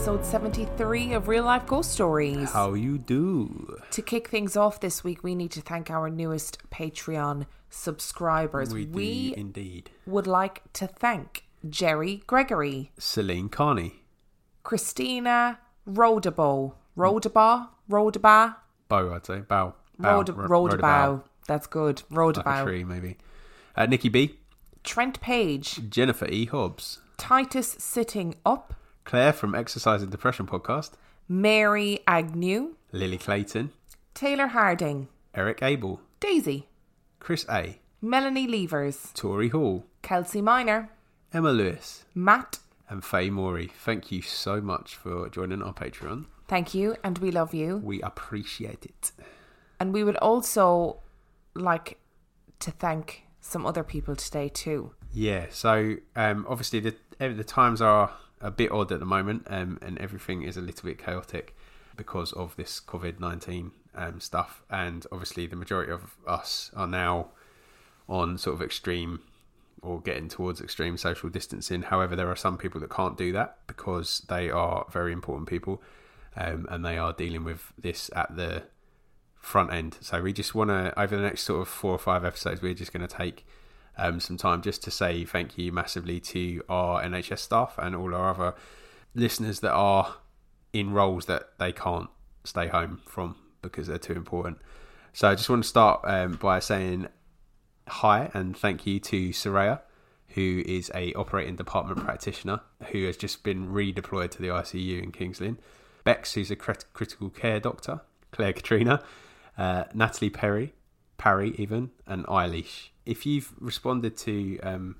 episode 73 of Real Life Ghost Stories. How you do? To kick things off this week, we need to thank our newest Patreon subscribers. We do indeed. would like to thank Jerry Gregory, Celine Carney, Christina Rodabo, Rodaba, Rodaba, Bow, I'd say. Bow. Bow. Rod- Ro- Rodabow. That's good. Like a Rodabow. tree, maybe. Uh, Nikki B, Trent Page, Jennifer E. Hobbs, Titus Sitting Up, Claire from Exercise and Depression podcast, Mary Agnew, Lily Clayton, Taylor Harding, Eric Abel, Daisy, Chris A, Melanie Levers, Tori Hall, Kelsey Miner, Emma Lewis, Matt. and Faye Morey. Thank you so much for joining our Patreon. Thank you, and we love you. We appreciate it. And we would also like to thank some other people today too. Yeah, so um, obviously the the times are a bit odd at the moment, um, and everything is a little bit chaotic because of this COVID nineteen um, stuff. And obviously, the majority of us are now on sort of extreme or getting towards extreme social distancing. However, there are some people that can't do that because they are very important people, um, and they are dealing with this at the front end. So we just want to over the next sort of four or five episodes, we're just going to take um, some time just to say thank you massively to our NHS staff and all our other listeners that are in roles that they can't stay home from because they're too important. So I just want to start um, by saying hi and thank you to Soraya, who is a operating department practitioner who has just been redeployed to the ICU in Kings Lynn. Bex, who's a crit- critical care doctor. Claire Katrina, uh, Natalie Perry, Parry even, and Eilish. If you've responded to um,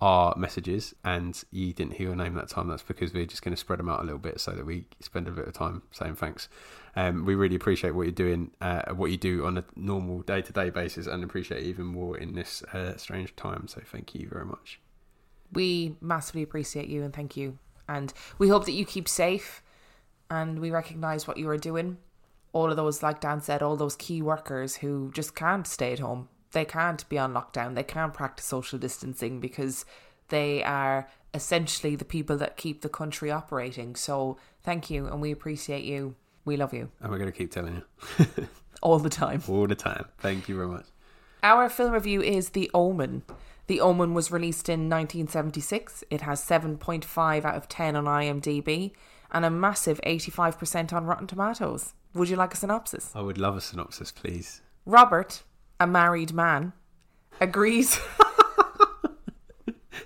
our messages and you didn't hear your name that time, that's because we're just going to spread them out a little bit so that we spend a bit of time saying thanks. Um, we really appreciate what you're doing, uh, what you do on a normal day to day basis, and appreciate even more in this uh, strange time. So thank you very much. We massively appreciate you and thank you. And we hope that you keep safe and we recognize what you are doing. All of those, like Dan said, all those key workers who just can't stay at home. They can't be on lockdown. They can't practice social distancing because they are essentially the people that keep the country operating. So thank you and we appreciate you. We love you And we're going to keep telling you all the time. all the time. Thank you very much. Our film review is The Omen. The Omen was released in 1976. It has 7.5 out of 10 on IMDb and a massive 85% on Rotten Tomatoes. Would you like a synopsis? I would love a synopsis, please. Robert, a married man, agrees.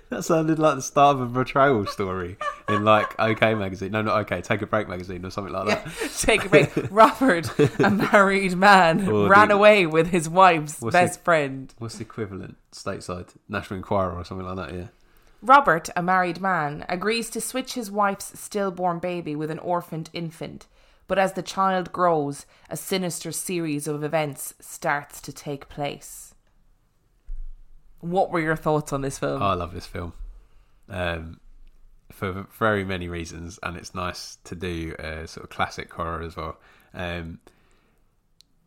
That sounded like the start of a betrayal story in like OK magazine. No, not OK. Take a break magazine or something like that. Take a break. Robert, a married man, Or ran the- away with his wife's best it- friend. What's the equivalent? Stateside National Enquirer or something like that. Yeah. Robert, a married man, agrees to switch his wife's stillborn baby with an orphaned infant. But as the child grows, a sinister series of events starts to take place. What were your thoughts on this film? Oh, I love this film um, for very many reasons, and it's nice to do a sort of classic horror as well. Um,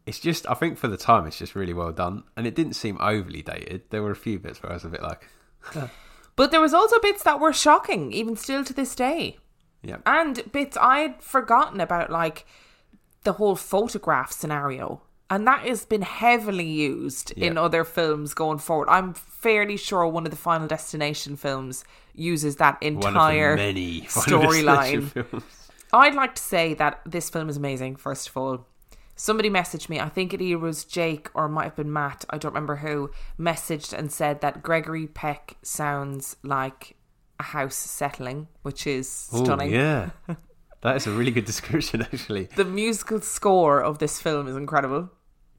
it's just, I think for the time, it's just really well done, and it didn't seem overly dated. There were a few bits where I was a bit like, but there was also bits that were shocking, even still to this day. Yeah, And bits I'd forgotten about, like the whole photograph scenario. And that has been heavily used in other films going forward. I'm fairly sure one of the Final Destination films uses that entire of the many Final Destination storyline. I'd like to say that this film is amazing, first of all. Somebody messaged me, I think it either was Jake or it might have been Matt, I don't remember who, messaged and said that Gregory Peck sounds like a house settling, which is Ooh, stunning. yeah, that is a really good description, actually. The musical score of this film is incredible.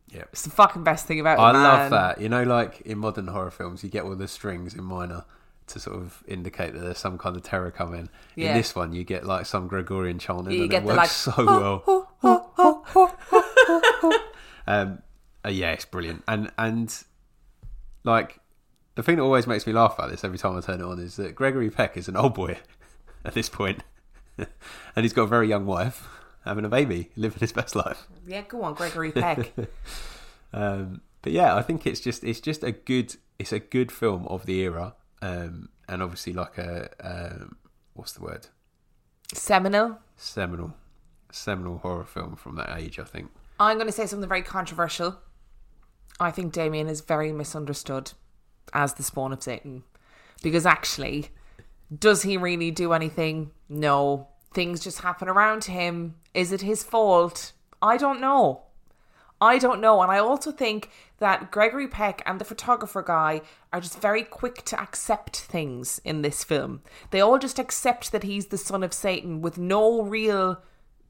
Yeah. It's the fucking best thing about it. I man. love that. You know, like in modern horror films, you get all the strings in minor to sort of indicate that there's some kind of terror coming. Yeah. In this one, you get like some Gregorian chanting, You and get it the, works like, so well. um, uh, yeah, it's brilliant, and and like the thing that always makes me laugh about this every time I turn it on is that Gregory Peck is an old boy at this point, and he's got a very young wife having a baby, living his best life. Yeah, go on, Gregory Peck. Um, but yeah, I think it's just it's just a good it's a good film of the era, um, and obviously like a um, what's the word Seminal. Seminal, seminal horror film from that age, I think. I'm going to say something very controversial. I think Damien is very misunderstood as the spawn of Satan. Because actually, does he really do anything? No. Things just happen around him. Is it his fault? I don't know. I don't know. And I also think that Gregory Peck and the photographer guy are just very quick to accept things in this film. They all just accept that he's the son of Satan with no real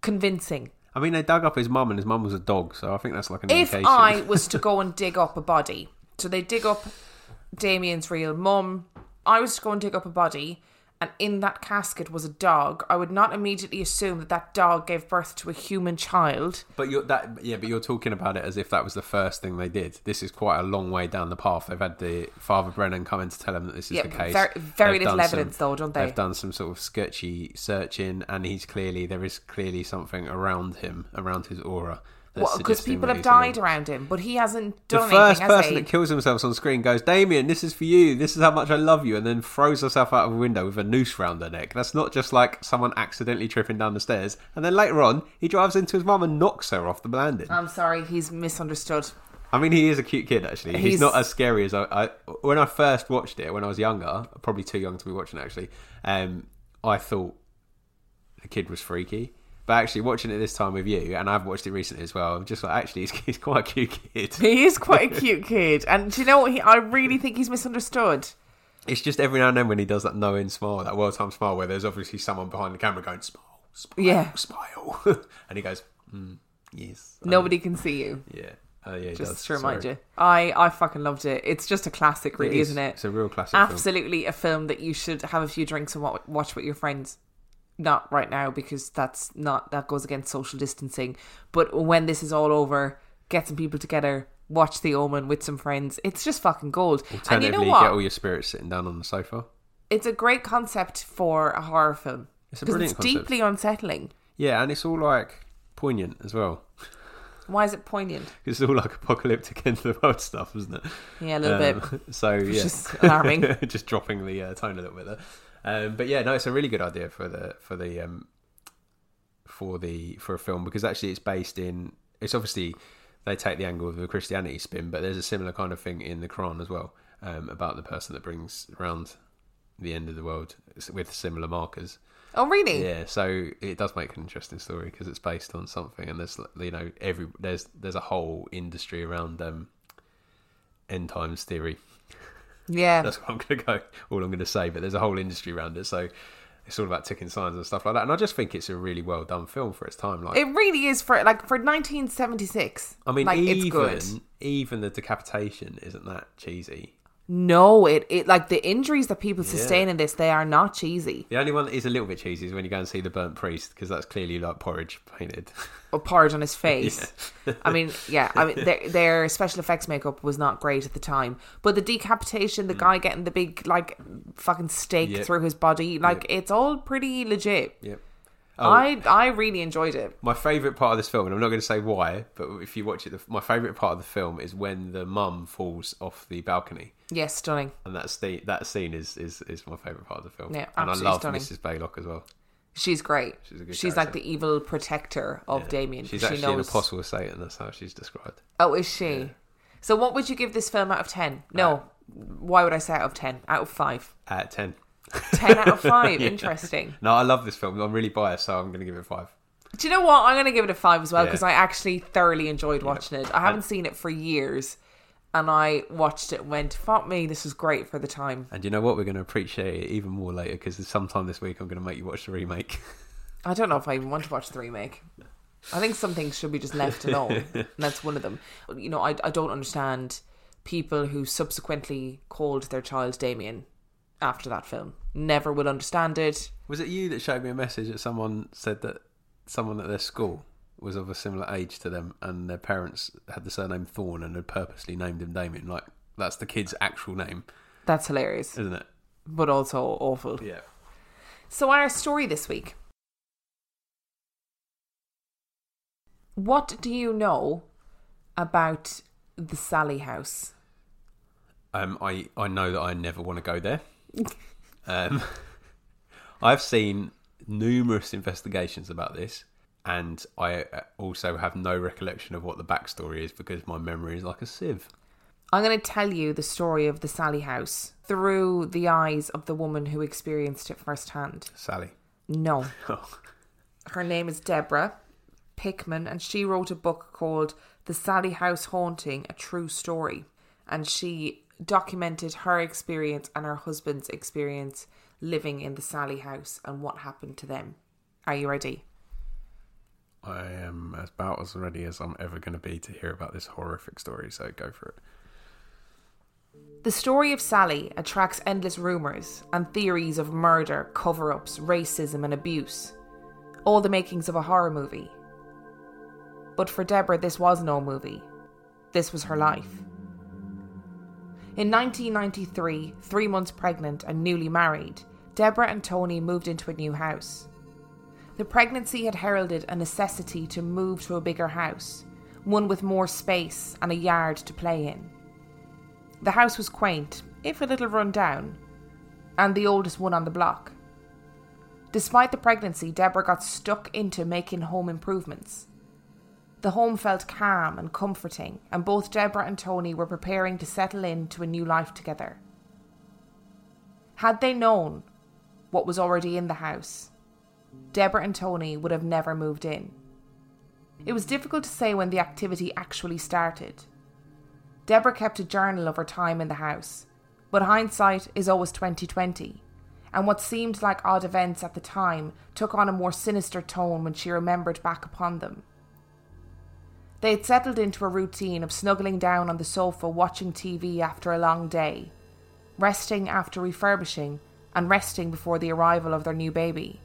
convincing. I mean, they dug up his mum, and his mum was a dog, so I think that's like an If indication. I was to go and dig up a body, so they dig up Damien's real mum, I was to go and dig up a body, and in that casket was a dog, I would not immediately assume that that dog gave birth to a human child. But you're that yeah, but you're talking about it as if that was the first thing they did. This is quite a long way down the path. They've had the Father Brennan come in to tell them that this is Yeah, the case. very- very little evidence though, don't they? They've done some sort of sketchy searching, and he's clearly there is clearly something around him, around his aura. Because people have died around him, but he hasn't The done first anything, person that kills themselves on screen goes, Damien, this is for you. This is how much I love you, and then throws herself out of a window with a noose round her neck. That's not just like someone accidentally tripping down the stairs. And then later on, he drives into his mum and knocks her off the landing. I'm sorry, he's misunderstood. I mean, he is a cute kid, actually. He's, He's- not as scary as I, I. When I first watched it, when I was younger, probably too young to be watching it, actually, um, I thought the kid was freaky. But actually, watching it this time with you, and I've watched it recently as well, I'm just like, actually, he's, he's quite a cute kid. He is quite a cute kid, and do you know what? He, I really think he's misunderstood. It's just every now and then when he does that knowing smile, that well time smile, where there's obviously someone behind the camera going, smile, smile, Yeah. smile. and he goes, mm, yes. Nobody can see you. Yeah. Oh, yeah, Just does. to remind Sorry. you, I I fucking loved it. It's just a classic, really, is. isn't it? It's a real classic film. Absolutely a film that you should have a few drinks and watch with your friends. Not right now because that's not that goes against social distancing. But when this is all over, get some people together, watch The Omen with some friends. It's just fucking gold. And you know what? get all your spirits sitting down on the sofa. it's a great concept for a horror film. It's a brilliant it's concept. deeply unsettling. Yeah, and it's all like poignant as well. Why is it poignant? It's all like apocalyptic end of the world stuff, isn't it? Yeah, a little bit. Um, So yeah, is alarming. just dropping the uh, tone a little bit there. Um, but yeah, no, it's a really good idea for the for the um, for the for a film because actually it's based in. It's obviously they take the angle of the Christianity spin, but there's a similar kind of thing in the Quran as well um, about the person that brings around the end of the world with similar markers. Oh, really? Yeah, so it does make an interesting story because it's based on something, and there's you know every there's there's a whole industry around um, end times theory. Yeah. That's what I'm going to go. All I'm going to say, but there's a whole industry around it, so it's all about ticking signs and stuff like that. And I just think it's a really well done film for its time. Like, It really is for like for 1976. I mean, like even it's good. even the decapitation isn't that cheesy. No, it it like the injuries that people sustain in this, they are not cheesy. The only one that is a little bit cheesy is when you go and see the burnt priest because that's clearly like porridge painted. Or porridge on his face. I mean, yeah, I mean their, their special effects makeup was not great at the time, but the decapitation, the mm. guy getting the big like fucking stake Yep. through his body, like it's all pretty legit. yep. Oh, I I really enjoyed it. My favourite part of this film, and I'm not going to say why, but if you watch it, the, my favourite part of the film is when the mum falls off the balcony, Yes, stunning. and that scene, that scene is, is, is my favourite part of the film. Yeah, and I love stunning. Mrs. Baylock as well. She's great. She's a good She's like the evil protector of Yeah. Damien. She's she actually knows. an apostle of Satan. That's how she's described. Oh, is she? So, what would you give this film out of ten? No, uh, why would I say out of ten? Out of five. At ten. Ten out of five. Interesting. No, I love this film. I'm really biased, so I'm going to give it five. Do you know what? I'm going to give it a five as well Yeah. because I actually thoroughly enjoyed watching it. I haven't seen it for years, and I watched it and went, "Fuck me, this is great for the time." And you know what? We're going to appreciate it even more later because sometime this week I'm going to make you watch the remake. I don't know if I even want to watch the remake. I think some things should be just left alone, and that's one of them. You know, I I don't understand people who subsequently called their child Damien after that film. Never will understand it. Was it you that showed me a message that someone said that someone at their school was of a similar age to them and their parents had the surname Thorne and had purposely named him Damien? Like, that's the kid's actual name, That's hilarious, isn't it? but also awful. Yeah. So, our story this week. What do you know about the Sally house? Um, I, I know that I never want to go there. um, I've seen numerous investigations about this, and I uh, also have no recollection of what the backstory is because my memory is like a sieve. I'm going to tell you the story of the Sally house through the eyes of the woman who experienced it firsthand. Sally. No. Oh, Her name is Deborah Pickman, and she wrote a book called The Sally House Haunting A True Story. And she documented her experience and her husband's experience living in the Sally house and what happened to them. Are you ready? I am about as ready as I'm ever going to be to hear about this horrific story, so go for it. The story of Sally attracts endless rumours and theories of murder, cover ups, racism, and abuse. All the makings of a horror movie. But for Deborah, this was no movie. This was her life. In 1993, three months pregnant and newly married, Deborah and Tony moved into a new house. The pregnancy had heralded a necessity to move to a bigger house, one with more space and a yard to play in. The house was quaint, if a little run down, and the oldest one on the block. Despite the pregnancy, Deborah got stuck into making home improvements. The home felt calm and comforting, and both Deborah and Tony were preparing to settle into a new life together. Had they known what was already in the house, Deborah and Tony would have never moved in. It was difficult to say when the activity actually started. Deborah kept a journal of her time in the house, but hindsight is always 2020, and what seemed like odd events at the time took on a more sinister tone when she remembered back upon them. They had settled into a routine of snuggling down on the sofa watching TV after a long day, resting after refurbishing, and resting before the arrival of their new baby.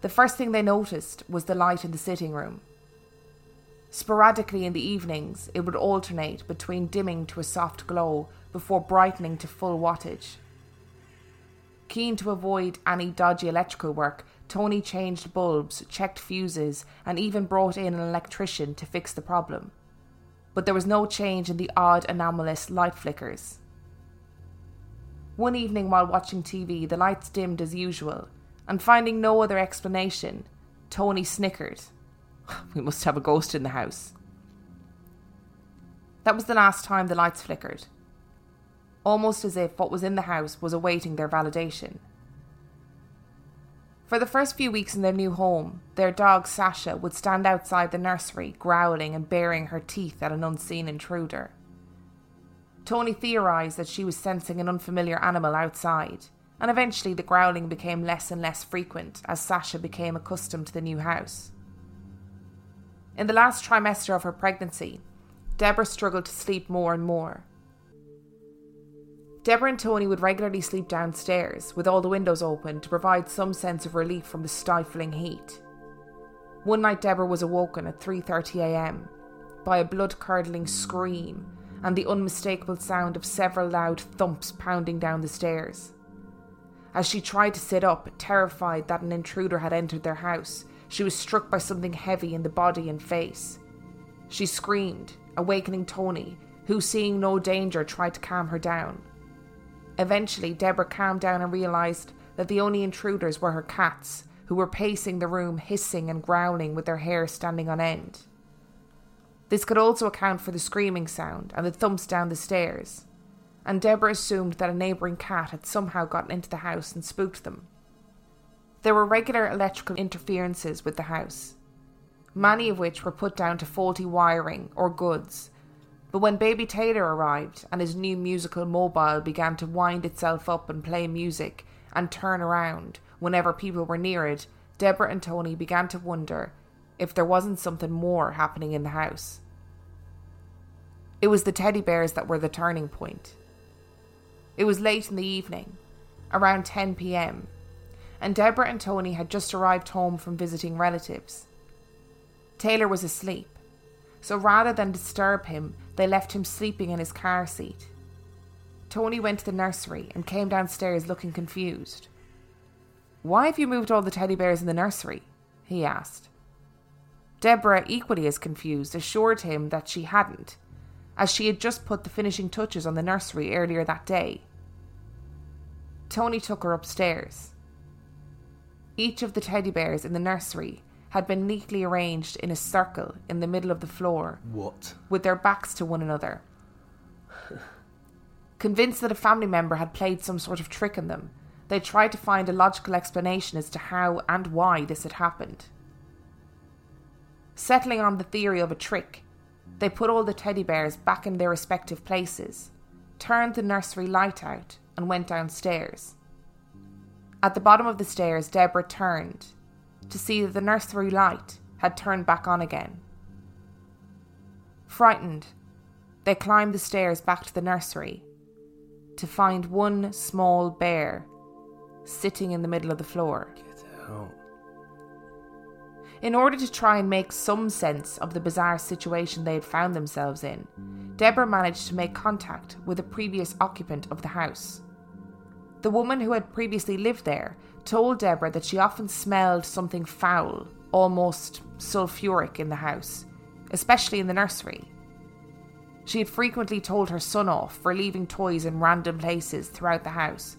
The first thing they noticed was the light in the sitting room. Sporadically in the evenings, it would alternate between dimming to a soft glow before brightening to full wattage. Keen to avoid any dodgy electrical work, Tony changed bulbs, checked fuses, and even brought in an electrician to fix the problem. But there was no change in the odd, anomalous light flickers. One evening while watching TV, the lights dimmed as usual, and finding no other explanation, Tony snickered. We must have a ghost in the house. That was the last time the lights flickered, almost as if what was in the house was awaiting their validation. For the first few weeks in their new home, their dog Sasha would stand outside the nursery, growling and baring her teeth at an unseen intruder. Tony theorised that she was sensing an unfamiliar animal outside, and eventually the growling became less and less frequent as Sasha became accustomed to the new house. In the last trimester of her pregnancy, Deborah struggled to sleep more and more. Deborah and Tony would regularly sleep downstairs with all the windows open to provide some sense of relief from the stifling heat. One night Deborah was awoken at 3:30 a.m. by a blood-curdling scream and the unmistakable sound of several loud thumps pounding down the stairs. As she tried to sit up, terrified that an intruder had entered their house, she was struck by something heavy in the body and face. She screamed, awakening Tony, who, seeing no danger, tried to calm her down. Eventually, Deborah calmed down and realised that the only intruders were her cats, who were pacing the room, hissing and growling with their hair standing on end. This could also account for the screaming sound and the thumps down the stairs, and Deborah assumed that a neighbouring cat had somehow gotten into the house and spooked them. There were regular electrical interferences with the house, many of which were put down to faulty wiring or goods. But when baby Taylor arrived and his new musical mobile began to wind itself up and play music and turn around whenever people were near it, Deborah and Tony began to wonder if there wasn't something more happening in the house. It was the teddy bears that were the turning point. It was late in the evening, around 10 pm, and Deborah and Tony had just arrived home from visiting relatives. Taylor was asleep, so rather than disturb him, they left him sleeping in his car seat. Tony went to the nursery and came downstairs looking confused. Why have you moved all the teddy bears in the nursery? he asked. Deborah, equally as confused, assured him that she hadn't, as she had just put the finishing touches on the nursery earlier that day. Tony took her upstairs. Each of the teddy bears in the nursery had been neatly arranged in a circle in the middle of the floor What? with their backs to one another. Convinced that a family member had played some sort of trick on them, they tried to find a logical explanation as to how and why this had happened. Settling on the theory of a trick, they put all the teddy bears back in their respective places, turned the nursery light out, and went downstairs. At the bottom of the stairs, Deborah turned to see that the nursery light had turned back on again. Frightened, they climbed the stairs back to the nursery to find one small bear sitting in the middle of the floor. Get out. In order to try and make some sense of the bizarre situation they had found themselves in, Deborah managed to make contact with a previous occupant of the house. The woman who had previously lived there told Deborah that she often smelled something foul, almost sulphuric, in the house, especially in the nursery. She had frequently told her son off for leaving toys in random places throughout the house,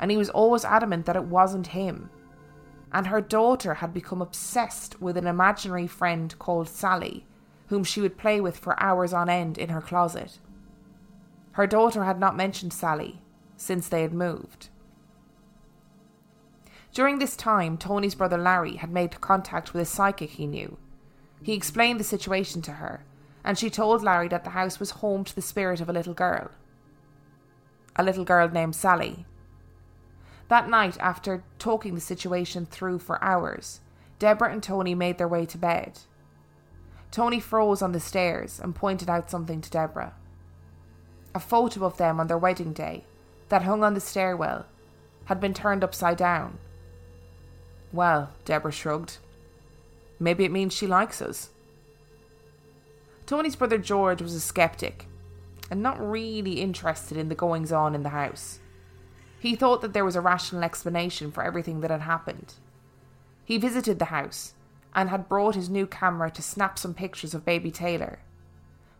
and he was always adamant that it wasn't him. And her daughter had become obsessed with an imaginary friend called Sally, whom she would play with for hours on end in her closet. Her daughter had not mentioned Sally since they had moved. During this time, Tony's brother Larry had made contact with a psychic he knew. He explained the situation to her, and she told Larry that the house was home to the spirit of a little girl. A little girl named Sally. That night, after talking the situation through for hours, Deborah and Tony made their way to bed. Tony froze on the stairs and pointed out something to Deborah. A photo of them on their wedding day, that hung on the stairwell, had been turned upside down. Well, Deborah shrugged. Maybe it means she likes us. Tony's brother George was a skeptic and not really interested in the goings on in the house. He thought that there was a rational explanation for everything that had happened. He visited the house and had brought his new camera to snap some pictures of baby Taylor.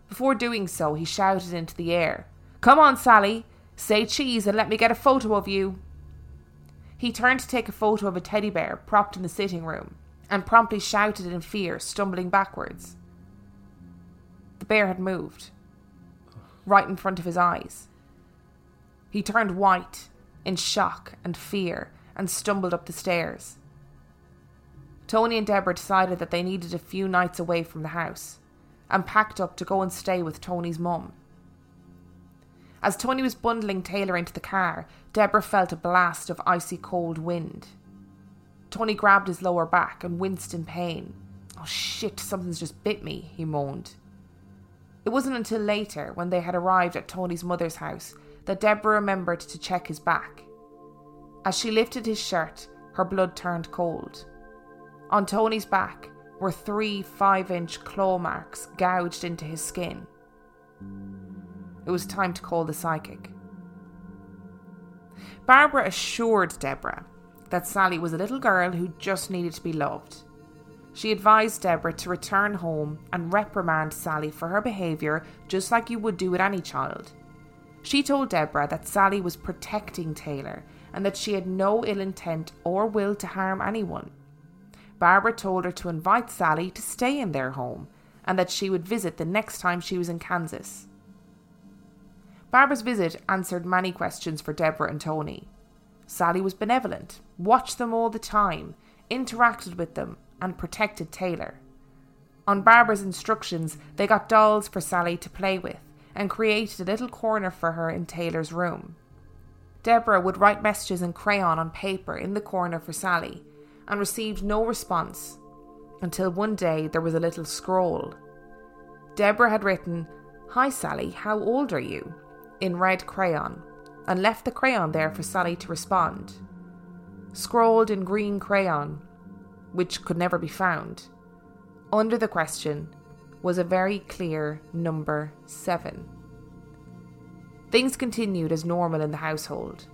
Before doing so, he shouted into the air, Come on, Sally, say cheese and let me get a photo of you. He turned to take a photo of a teddy bear propped in the sitting room and promptly shouted in fear, stumbling backwards. The bear had moved, right in front of his eyes. He turned white in shock and fear and stumbled up the stairs. Tony and Deborah decided that they needed a few nights away from the house and packed up to go and stay with Tony's mum. As Tony was bundling Taylor into the car, Deborah felt a blast of icy cold wind. Tony grabbed his lower back and winced in pain. Oh shit, something's just bit me, he moaned. It wasn't until later, when they had arrived at Tony's mother's house, that Deborah remembered to check his back. As she lifted his shirt, her blood turned cold. On Tony's back were three five inch claw marks gouged into his skin. It was time to call the psychic. Barbara assured Deborah that Sally was a little girl who just needed to be loved. She advised Deborah to return home and reprimand Sally for her behaviour just like you would do with any child. She told Deborah that Sally was protecting Taylor and that she had no ill intent or will to harm anyone. Barbara told her to invite Sally to stay in their home and that she would visit the next time she was in Kansas. Barbara's visit answered many questions for Deborah and Tony. Sally was benevolent, watched them all the time, interacted with them, and protected Taylor. On Barbara's instructions, they got dolls for Sally to play with and created a little corner for her in Taylor's room. Deborah would write messages in crayon on paper in the corner for Sally and received no response until one day there was a little scroll. Deborah had written, Hi Sally, how old are you? in red crayon and left the crayon there for Sally to respond. Scrawled in green crayon, which could never be found, under the question was a very clear number seven. Things continued as normal in the household.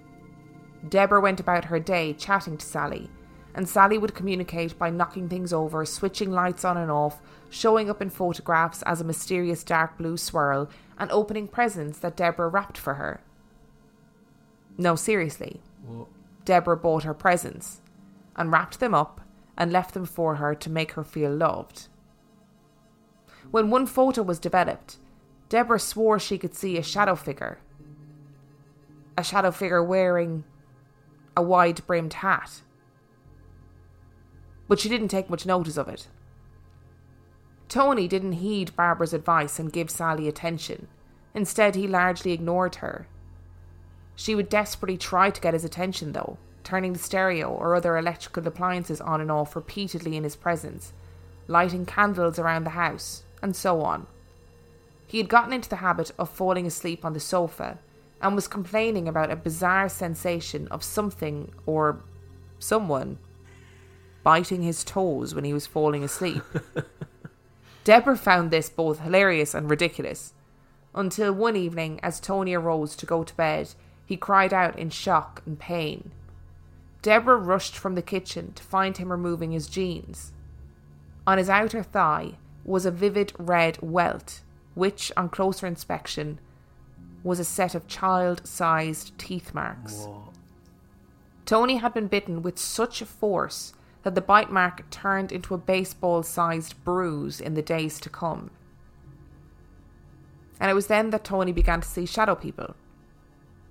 Deborah went about her day chatting to Sally, and Sally would communicate by knocking things over, switching lights on and off, showing up in photographs as a mysterious dark blue swirl, and opening presents that Deborah wrapped for her. No, seriously. What? Deborah bought her presents. and wrapped them up and left them for her to make her feel loved. When one photo was developed, Deborah swore she could see a shadow figure. A shadow figure wearing a wide brimmed hat. But she didn't take much notice of it. Tony didn't heed Barbara's advice and give Sally attention. Instead, he largely ignored her. She would desperately try to get his attention, though, turning the stereo or other electrical appliances on and off repeatedly in his presence, lighting candles around the house, and so on. He had gotten into the habit of falling asleep on the sofa and was complaining about a bizarre sensation of something or someone biting his toes when he was falling asleep. Deborah found this both hilarious and ridiculous, until one evening, as Tony arose to go to bed, he cried out in shock and pain. Deborah rushed from the kitchen to find him removing his jeans. On his outer thigh was a vivid red welt, which, on closer inspection, was a set of child sized teeth marks. Whoa. Tony had been bitten with such force that the bite mark turned into a baseball sized bruise in the days to come. And it was then that Tony began to see shadow people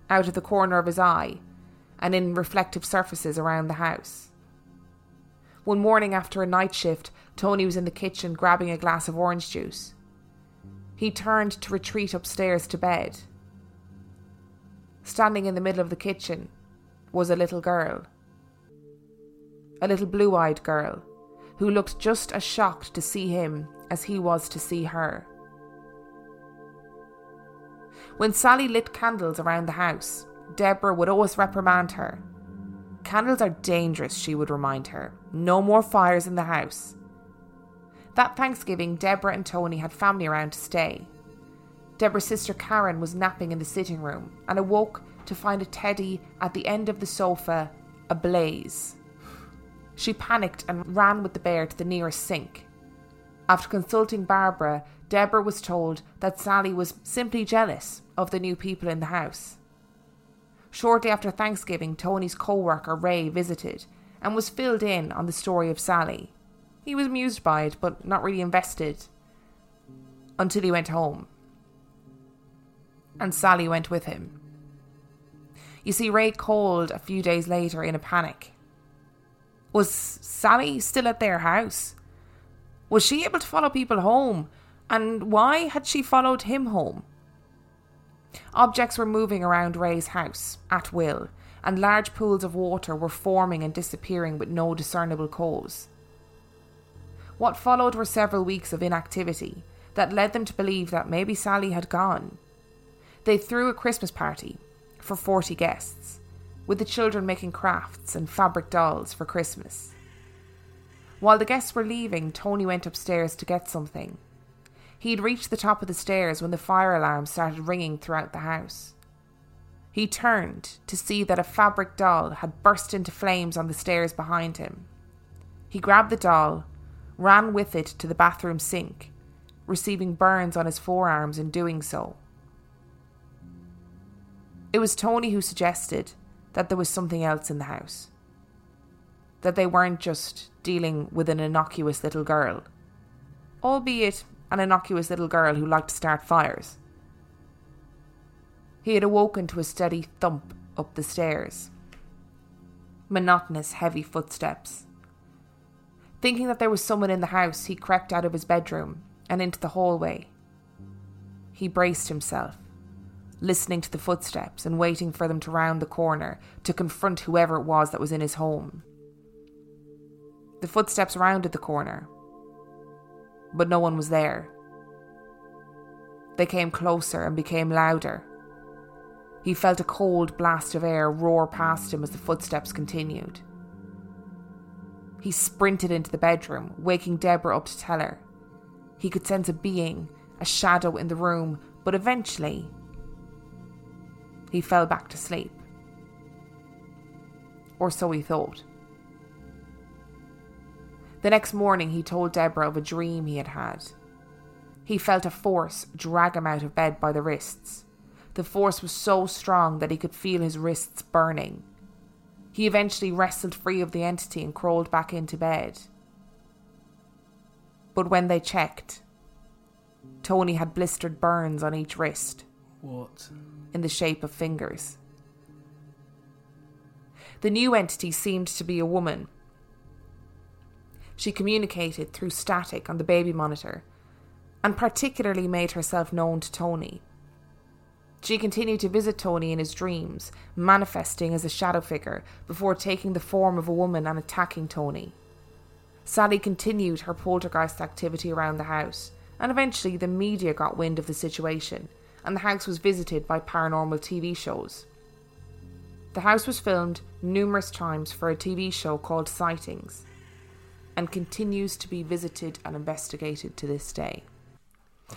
out of the corner of his eye and in reflective surfaces around the house. One morning after a night shift, Tony was in the kitchen grabbing a glass of orange juice. He turned to retreat upstairs to bed. Standing in the middle of the kitchen was a little girl. A little blue eyed girl who looked just as shocked to see him as he was to see her. When Sally lit candles around the house, Deborah would always reprimand her. Candles are dangerous, she would remind her. No more fires in the house. That Thanksgiving, Deborah and Tony had family around to stay. Deborah's sister Karen was napping in the sitting room and awoke to find a teddy at the end of the sofa ablaze. She panicked and ran with the bear to the nearest sink. After consulting Barbara, Deborah was told that Sally was simply jealous of the new people in the house. Shortly after Thanksgiving, Tony's co worker Ray visited and was filled in on the story of Sally. He was amused by it, but not really invested until he went home. And Sally went with him. You see, Ray called a few days later in a panic. Was Sally still at their house? Was she able to follow people home? And why had she followed him home? Objects were moving around Ray's house at will, and large pools of water were forming and disappearing with no discernible cause. What followed were several weeks of inactivity that led them to believe that maybe Sally had gone. They threw a Christmas party for 40 guests, with the children making crafts and fabric dolls for Christmas. While the guests were leaving, Tony went upstairs to get something He'd reached the top of the stairs when the fire alarm started ringing throughout the house. He turned to see that a fabric doll had burst into flames on the stairs behind him. He grabbed the doll, ran with it to the bathroom sink, receiving burns on his forearms in doing so. It was Tony who suggested that there was something else in the house. That they weren't just dealing with an innocuous little girl, albeit an innocuous little girl who liked to start fires. He had awoken to a steady thump up the stairs. Monotonous, heavy footsteps. Thinking that there was someone in the house, he crept out of his bedroom and into the hallway. He braced himself, listening to the footsteps and waiting for them to round the corner to confront whoever it was that was in his home. The footsteps rounded the corner, but no one was there. They came closer and became louder. He felt a cold blast of air roar past him as the footsteps continued. He sprinted into the bedroom, waking Deborah up to tell her. He could sense a being, a shadow in the room, but eventually he fell back to sleep. Or so he thought. The next morning, he told Deborah of a dream he had had. He felt a force drag him out of bed by the wrists. The force was so strong that he could feel his wrists burning. He eventually wrestled free of the entity and crawled back into bed. But when they checked, Tony had blistered burns on each wrist What? in the shape of fingers. The new entity seemed to be a woman. She communicated through static on the baby monitor and particularly made herself known to Tony. She continued to visit Tony in his dreams, manifesting as a shadow figure before taking the form of a woman and attacking Tony. Sally continued her poltergeist activity around the house, and eventually the media got wind of the situation, and the house was visited by paranormal TV shows. The house was filmed numerous times for a TV show called Sightings, and continues to be visited and investigated to this day.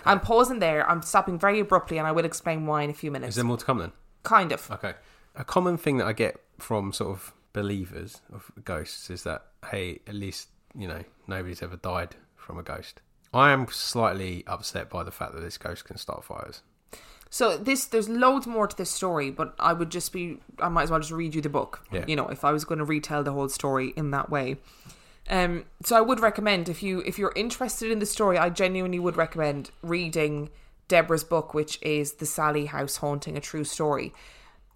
I'm pausing there. I'm stopping very abruptly, and I will explain why in a few minutes. Is there more to come then? kind of. Okay. A common thing that I get from sort of believers of ghosts is that, hey, at least, you know, nobody's ever died from a ghost. I am slightly upset by the fact that this ghost can start fires. So this, there's loads more to this story, but I would just be, I might as well just read you the book. Yeah. You know, if I was going to retell the whole story in that way. Um, so I would recommend if you if you're interested in the story, I genuinely would recommend reading Deborah's book, which is The Sally House Haunting: A True Story.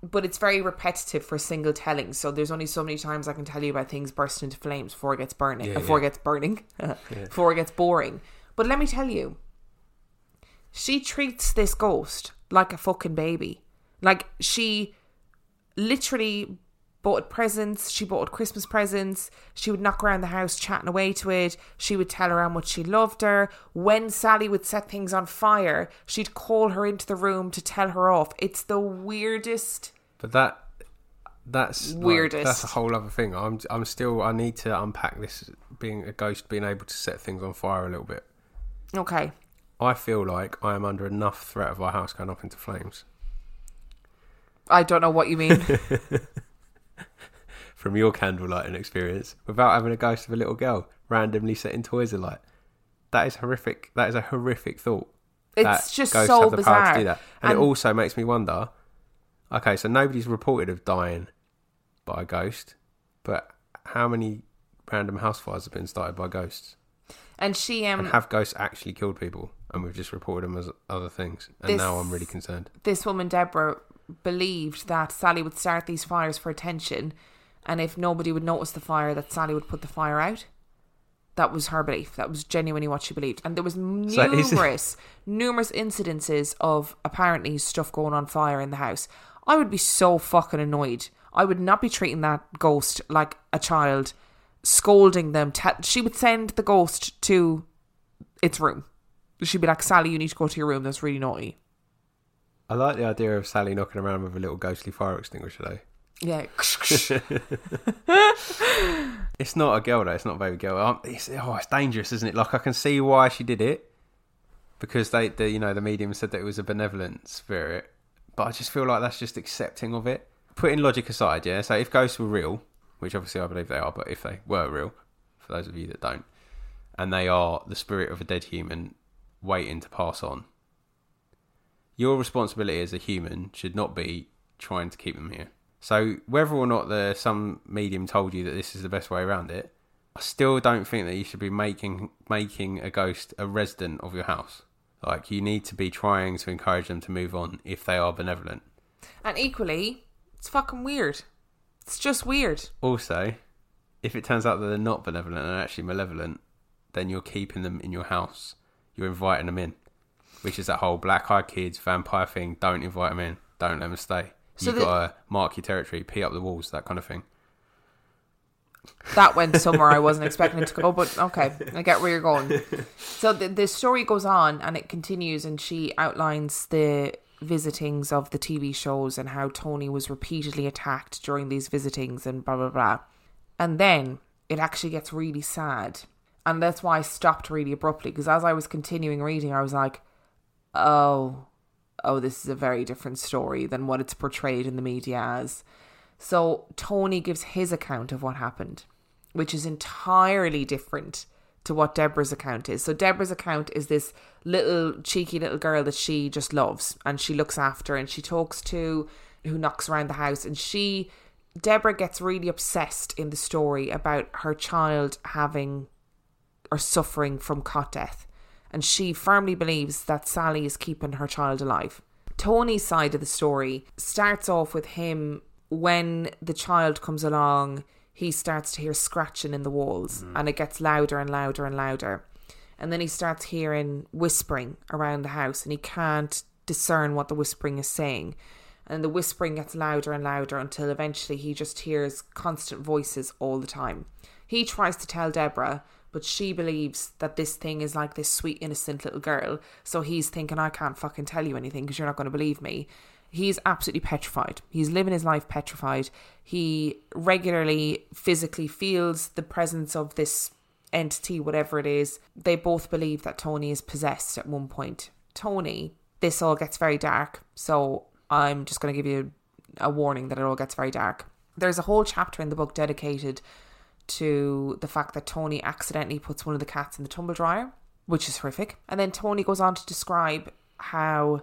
But it's very repetitive for single telling, so there's only so many times I can tell you about things bursting into flames before it gets burning, Yeah, before yeah. it gets burning, before it gets boring. But let me tell you, she treats this ghost like a fucking baby. Like she literally bought presents, she bought Christmas presents, she would knock around the house chatting away to it, she would tell her how much she loved her. When Sally would set things on fire, she'd call her into the room to tell her off. It's the weirdest But that that's like, Weirdest. that's a whole other thing. I'm I'm still I need to unpack this being a ghost being able to set things on fire a little bit. Okay. I feel like I am under enough threat of our house going up into flames. I don't know what you mean. From your candlelighting experience, without having a ghost of a little girl randomly setting toys alight, that is horrific. That is a horrific thought. It's just so have the power bizarre. to do that. And, And- it also makes me wonder. Okay, so nobody's reported of dying by a ghost, but how many random house fires have been started by ghosts? And she um And have ghosts actually killed people? And we've just reported them as other things. And This- now I'm really concerned. this woman Deborah believed that Sally would start these fires for attention, and if nobody would notice the fire, that Sally would put the fire out. That was her belief. That was genuinely what she believed, and there was So numerous, numerous incidences of apparently stuff going on fire in the house. I would be so fucking annoyed. I would not be treating that ghost like a child, scolding them. She would send the ghost to its room. She'd be like, "Sally, you need to go to your room. That's really naughty." I like the idea of Sally knocking around with a little ghostly fire extinguisher, though. Yeah. It's not a girl, though. It's not a baby girl. It's, oh, it's dangerous, isn't it? Like, I can see why she did it. Because they, the, you know, the medium said that it was a benevolent spirit. But I just feel like that's just accepting of it. Putting logic aside, yeah. So if ghosts were real, which obviously I believe they are, but if they were real, for those of you that don't, and they are the spirit of a dead human waiting to pass on, your responsibility as a human should not be trying to keep them here. So whether or not the some medium told you that this is the best way around it, I still don't think that you should be making making a ghost a resident of your house. Like you need to be trying to encourage them to move on if they are benevolent. And equally, it's fucking weird. It's just weird. Also, if it turns out that they're not benevolent and actually malevolent, then you're keeping them in your house. You're inviting them in, which is that whole black eyed kids vampire thing. Don't invite them in. Don't let them stay. So You've got to mark your territory, pee up the walls, that kind of thing. That went somewhere I wasn't expecting it to go, but okay, I get where you're going. So the, the story goes on and it continues, and she outlines the visitings of the TV shows and how Tony was repeatedly attacked during these visitings and blah, blah, blah. And then it actually gets really sad. And that's why I stopped really abruptly because as I was continuing reading, I was like, oh, oh, this is a very different story than what it's portrayed in the media as. So Tony gives his account of what happened, which is entirely different to what Deborah's account is. So Deborah's account is this little cheeky little girl that she just loves and she looks after and she talks to who knocks around the house and she Deborah gets really obsessed in the story about her child having or suffering from cot death, and she firmly believes that Sallie is keeping her child alive. Tony's side of the story starts off with him when the child comes along, he starts to hear scratching in the walls, hmm. and it gets louder and louder and louder. And then he starts hearing whispering around the house, and he can't discern what the whispering is saying. And the whispering gets louder and louder until eventually he just hears constant voices all the time. He tries to tell Deborah, but she believes that this thing is like this sweet, innocent little girl. So he's thinking, I can't fucking tell you anything because you're not going to believe me. He's absolutely petrified. He's living his life petrified. He regularly physically feels the presence of this entity, whatever it is. They both believe that Tony is possessed at one point. Tony, this all gets very dark. So I'm just going to give you a warning that it all gets very dark. There's a whole chapter in the book dedicated to the fact that Tony accidentally puts one of the cats in the tumble dryer, which is horrific. And then Tony goes on to describe how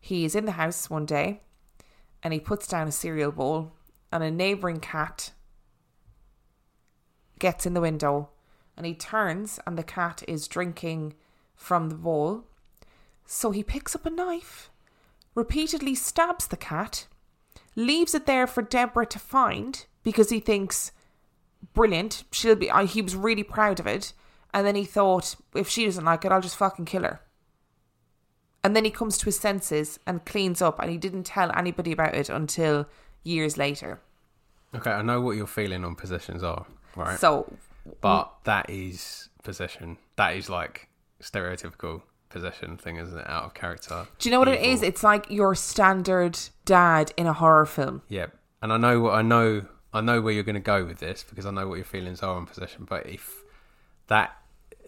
he is in the house one day and he puts down a cereal bowl and a neighbouring cat gets in the window and he turns and the cat is drinking from the bowl. So he picks up a knife, repeatedly stabs the cat, leaves it there for Deborah to find because he thinks, brilliant, she'll be. I, he was really proud of it. And then he thought, if she doesn't like it, I'll just fucking kill her. And then he comes to his senses and cleans up, and he didn't tell anybody about it until years later. Okay, I know what your feeling on possessions are, right? So, but that is possession. That is like stereotypical possession thing, isn't it? Out of character. do you know what it evil. is? It's like your standard dad in a horror film. Yeah, and I know what I know. I know where you're going to go with this because I know what your feelings are on possession. But if that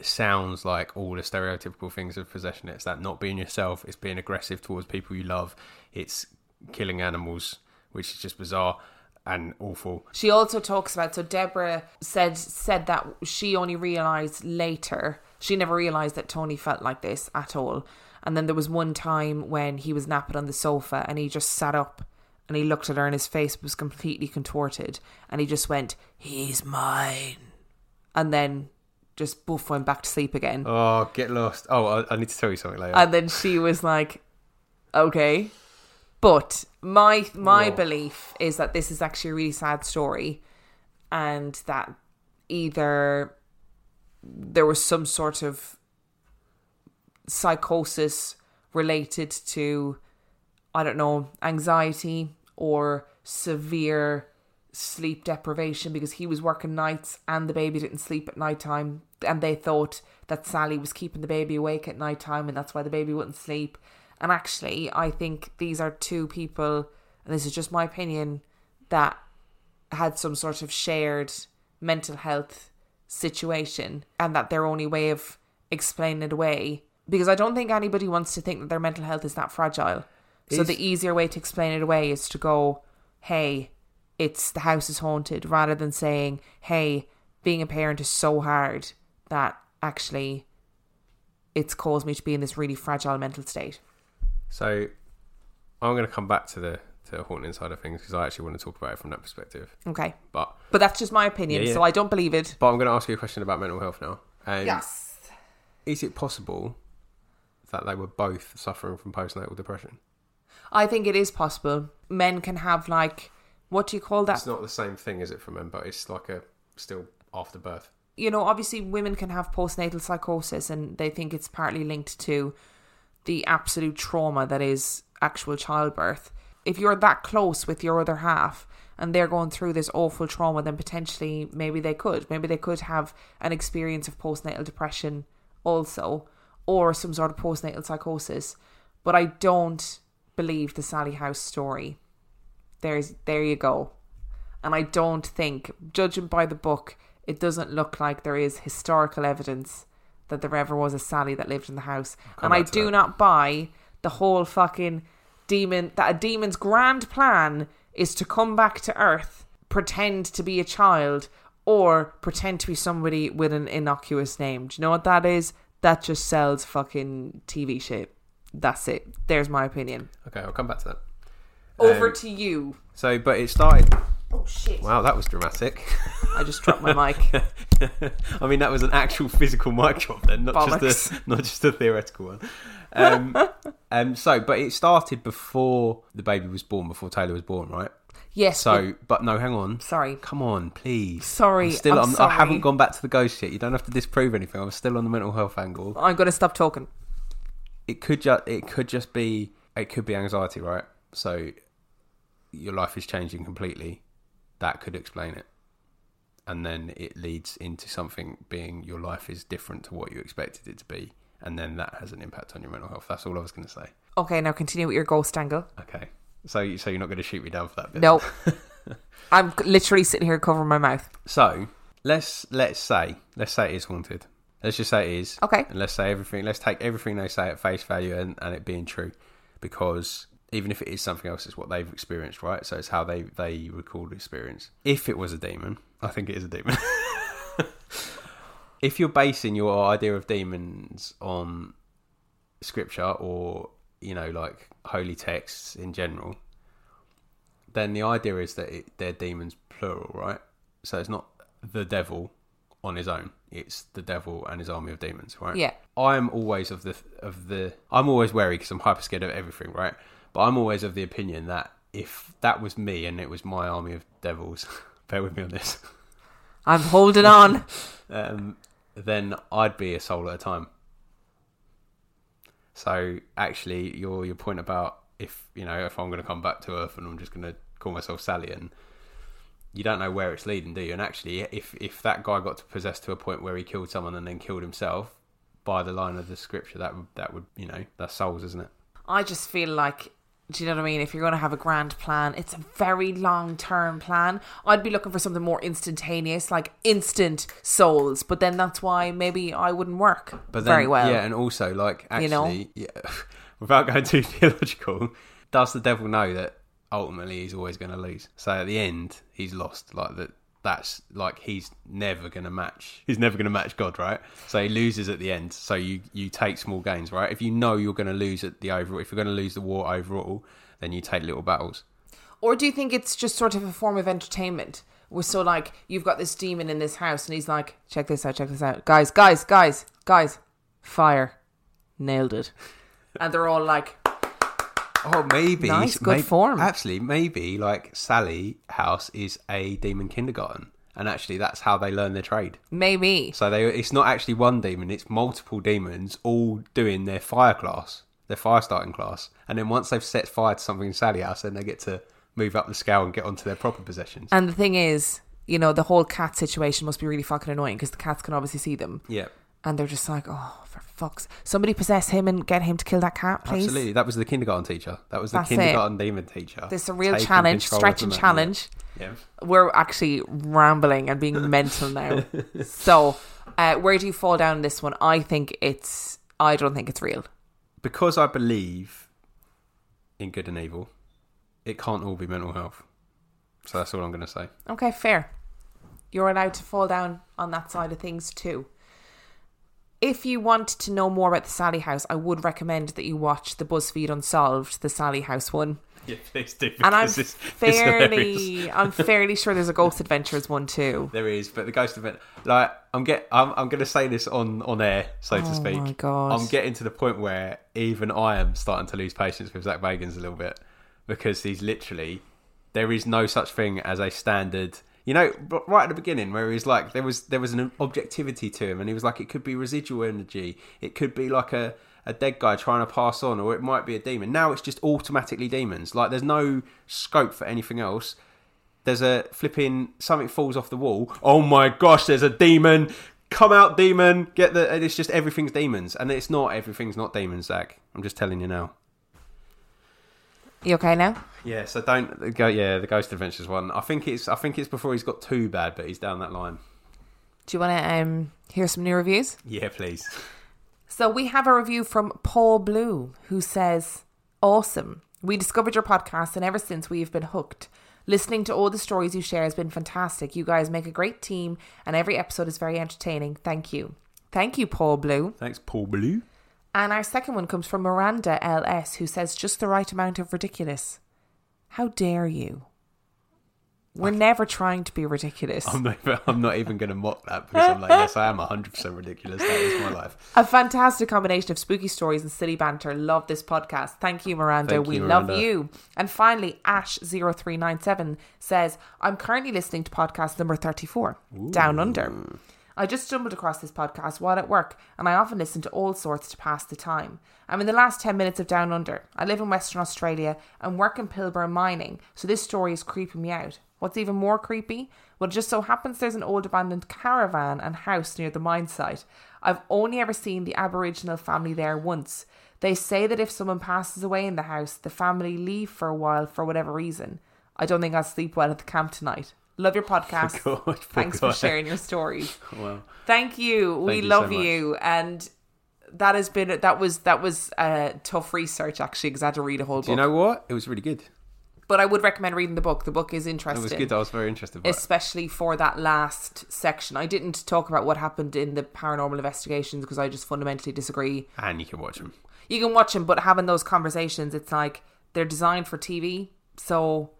sounds like all the stereotypical things of possession, it's that not being yourself, it's being aggressive towards people you love, it's killing animals, which is just bizarre and awful. She also talks about so Deborah said said that she only realized later. She never realized that Tony felt like this at all. And then there was one time when he was napping on the sofa and he just sat up and he looked at her and his face was completely contorted and he just went, "He's mine." And then just boof went back to sleep again. Oh, get lost. Oh, I, I need to tell you something later. And then she was like, "Okay." But my my Whoa. belief is that this is actually a really sad story, and that either there was some sort of psychosis related to, I don't know, anxiety or severe sleep deprivation because he was working nights and the baby didn't sleep at night time and they thought that Sallie was keeping the baby awake at night time and that's why the baby wouldn't sleep. And actually, I think these are two people, and this is just my opinion, that had some sort of shared mental health situation and that their only way of explaining it away because I don't think anybody wants to think that their mental health is that fragile. So the easier way to explain it away is to go, "Hey, it's the house is haunted," rather than saying, "Hey, being a parent is so hard that actually it's caused me to be in this really fragile mental state." so I'm going to come back to the to the haunting side of things because I actually want to talk about it from that perspective. Okay. But But that's just my opinion, Yeah, yeah. so I don't believe it. but I'm going to ask you a question about mental health now. Yes. Is it possible that they were both suffering from postnatal depression? I think it is possible. Men can have like what do you call that? It's not the same thing, is it, for men? But it's like a still after birth. you know, obviously women can have postnatal psychosis and they think it's partly linked to the absolute trauma that is actual childbirth. If you're that close with your other half and they're going through this awful trauma, then potentially maybe they could. Maybe they could have an experience of postnatal depression also or some sort of postnatal psychosis. But I don't believe the Sallie House story. There's there you go. And I don't think, judging by the book, it doesn't look like there is historical evidence that there ever was a Sallie that lived in the house. And I do that. not buy the whole fucking demon that a demon's grand plan is to come back to Earth, pretend to be a child, or pretend to be somebody with an innocuous name. Do you know what that is? That just sells fucking TV shit. That's it. There's my opinion. Okay, I'll come back to that. Over Um, to you. So, but it started. Oh shit! Wow, that was dramatic. I just dropped my mic. I mean, that was an actual physical mic drop then, not just a not just a theoretical one. Um, um, so, but it started before the baby was born, before Taylor was born, right? Yes. So, but no, hang on. sorry. Come on, please. Sorry, I'm still. I'm I'm sorry. I haven't gone back to the ghost yet. You don't have to disprove anything. I'm still on the mental health angle. I'm gonna stop talking. It could just. It could just be. It could be anxiety, right? So, your life is changing completely. That could explain it. And then it leads into something being your life is different to what you expected it to be, and then that has an impact on your mental health. That's all I was going to say. Okay, now continue with your ghost angle. Okay. So, so you're not going to shoot me down for that bit? No. I'm literally sitting here covering my mouth. So let's let's say let's say it is haunted. Let's just say it is. Okay. And let's say everything. Let's take everything they say at face value and, and it being true, because even if it is something else, it's what they've experienced, right? So it's how they they recall the experience. If it was a demon, I think it is a demon. if you're basing your idea of demons on scripture or you know like holy texts in general, then the idea is that it, they're demons plural, right? So it's not the devil on his own; it's the devil and his army of demons, right? Yeah. I'm always of the of the I'm always wary because I'm hyper scared of everything, right? But I'm always of the opinion that if that was me and it was my army of devils, bear with me on this, I'm holding on. um, then I'd be a soul at a time. So actually, your your point about if you know if I'm going to come back to Earth and I'm just going to call myself Sallie and you don't know where it's leading, do you? And actually, if if that guy got to possess to a point where he killed someone and then killed himself by the line of the scripture, that would that would you know that's souls, isn't it? I just feel like, do you know what I mean? If you're going to have a grand plan, it's a very long term plan. I'd be looking for something more instantaneous, like instant souls. But then that's why maybe I wouldn't work But then, very well. yeah, and also like actually, You know? yeah, without going too theological, does the devil know that ultimately he's always going to lose? So at the end, he's lost. Like that. That's like he's never going to match. He's never going to match God, right? So he loses at the end. So you you take small gains, right? If you know you're going to lose at the overall, if you're going to lose the war overall, then you take little battles. Or do you think it's just sort of a form of entertainment? We're so like, you've got this demon in this house, and he's like, check this out, check this out. Guys, guys, guys, guys, fire. Nailed it. And they're all like, Oh, maybe Nice, good maybe- form. Actually, maybe like Sallie House is a demon kindergarten, and actually that's how they learn their trade. maybe. So they it's not actually one demon, it's multiple demons all doing their fire class, their fire starting class. And then once they've set fire to something in Sallie House, then they get to move up the scale and get onto their proper possessions. And the thing is, you know, the whole cat situation must be really fucking annoying because the cats can obviously see them. Yeah. And they're just like, oh, fuck's Somebody possess him and get him to kill that cat, please. Absolutely. That was the kindergarten teacher. That was the That's it. kindergarten demon teacher. This is a real Taking challenge, of stretching challenge. Yeah. We're actually rambling and being mental now. So, uh, where do you fall down in this one? I think it's, I don't think it's real. Because I believe in good and evil, it can't all be mental health. So that's all I'm going to say. Okay, fair. You're allowed to fall down on that side of things too. If you want to know more about the Sallie House, I would recommend that you watch the BuzzFeed Unsolved, the Sallie House one. Yeah, please do. And I'm because it's- it's fairly, I'm fairly sure there's a Ghost Adventures one too. There is, but the ghost event, like I'm get, I'm, I'm going to say this on on air, so to Oh speak. my God. I'm getting to the point where even I am starting to lose patience with Zak Bagans a little bit because he's literally there is no such thing as a standard. You know, right at the beginning, where he's like, there was there was an objectivity to him, and he was like, it could be residual energy, it could be like a a dead guy trying to pass on, or it might be a demon. Now it's just automatically demons. Like there's no scope for anything else there's a flipping something falls off the wall. Oh my gosh, there's a demon. Come out, demon. Get the. and It's just everything's demons, and it's not. Everything's not demons, Zak. I'm just telling you now. You okay now? Yeah, so don't go. Yeah, the Ghost Adventures one. I think it's. I think it's before he's got too bad, but he's down that line. Do you want to um, hear some new reviews? Yeah, please. So we have a review from Paul Blue who says, Awesome. We discovered your podcast and ever since we've been hooked. Listening to all the stories you share has been fantastic. You guys make a great team and every episode is very entertaining. Thank you. Thank you, Paul Blue. Thanks, Paul Blue. And our second one comes from Miranda LS who says, Just the right amount of ridiculous. How dare you? We're never trying to be ridiculous. I'm not, even, I'm not even going to mock that because I'm like, yes, I am 100% ridiculous. That is my life. A fantastic combination of spooky stories and silly banter. Love this podcast. Thank you, Miranda. Thank we you, love you. And finally, Ash0397 says, I'm currently listening to podcast number 34, Down Under. I just stumbled across this podcast while at work, and I often listen to all sorts to pass the time. I'm in the last 10 minutes of Down Under. I live in Western Australia and work in Pilbara mining, so this story is creeping me out. What's even more creepy? Well, it just so happens there's an old abandoned caravan and house near the mine site. I've only ever seen the Aboriginal family there once. They say that if someone passes away in the house, the family leave for a while for whatever reason. I don't think I'll sleep well at the camp tonight. Love your podcast. Thanks for sharing your stories. Wow. Thank you. we you love much. you, and that has been that was that was uh, tough research actually because I had to read a whole Do book. you know what? It was really good. but I would recommend reading the book. The book is interesting. It was good. I was very interested by it. Especially for that last section. I didn't talk about what happened in the paranormal investigations because I just fundamentally disagree. And you can watch them. You can watch them, but having those conversations, it's like they're designed for TV. So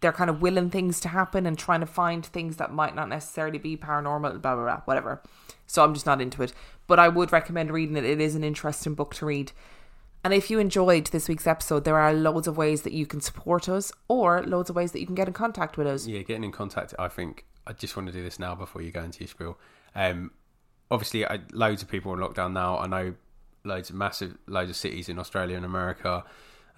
they're kind of willing things to happen and trying to find things that might not necessarily be paranormal, blah, blah, blah, whatever. So I'm just not into it. But I would recommend reading it. It is an interesting book to read. And if you enjoyed this week's episode, there are loads of ways that you can support us or loads of ways that you can get in contact with us. Yeah, getting in contact. I think I just want to do this now before you go into your spiel. Um, obviously, I, loads of people are in lockdown now. I know loads of massive, loads of cities in Australia and America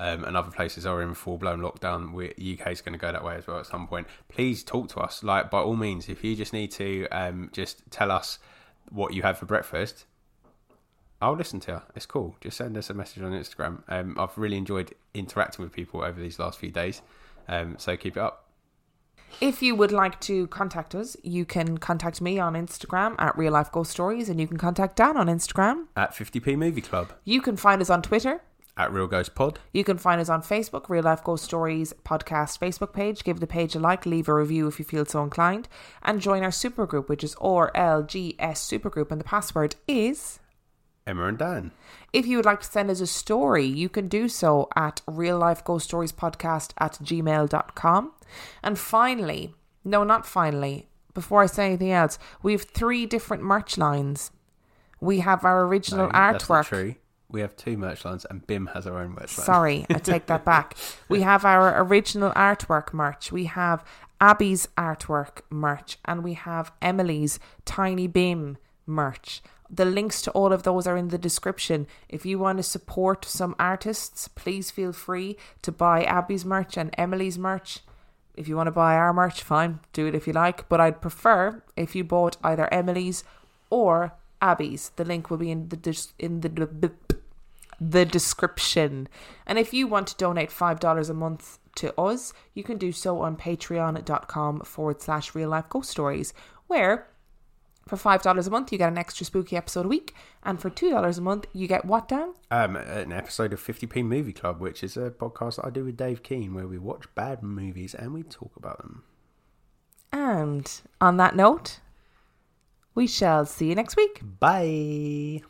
um, and other places are in full blown lockdown. UK is going to go that way as well at some point. Please talk to us. Like by all means, if you just need to um, just tell us what you had for breakfast. I'll listen to you. It's cool. Just send us a message on Instagram. Um, I've really enjoyed interacting with people over these last few days. Um, so keep it up. If you would like to contact us, you can contact me on Instagram at Real Life Ghost Stories and you can contact Dan on Instagram. At 50p Movie Club. You can find us on Twitter. At Real Ghost Pod. You can find us on Facebook, Real Life Ghost Stories podcast Facebook page. Give the page a like, leave a review if you feel so inclined, and join our supergroup, which is RLGS Supergroup, and the password is. Emma and Dan. If you would like to send us a story, you can do so at real life ghost stories podcast at gmail.com. And finally, no, not finally, before I say anything else, we have three different merch lines. We have our original No, artwork. We have two merch lines, and Bim has her own merch line. Sorry, I take that back. We have our original artwork merch. We have Abby's artwork merch, and we have Emily's Tiny Bim merch. The links to all of those are in the description. If you want to support some artists, please feel free to buy Abby's merch and Emily's merch. If you want to buy our merch, fine, do it if you like. But I'd prefer if you bought either Emily's or Abby's. The link will be in the dis- in the the description. And if you want to donate $5 a month to us, you can do so on patreon.com forward slash real life ghost stories, where for $5 a month, you get an extra spooky episode a week. And for $2 a month, you get what, Dan? Um, an episode of 50p Movie Club, which is a podcast that I do with Dave Keane, where we watch bad movies and we talk about them. And on that note, we shall see you next week. Bye.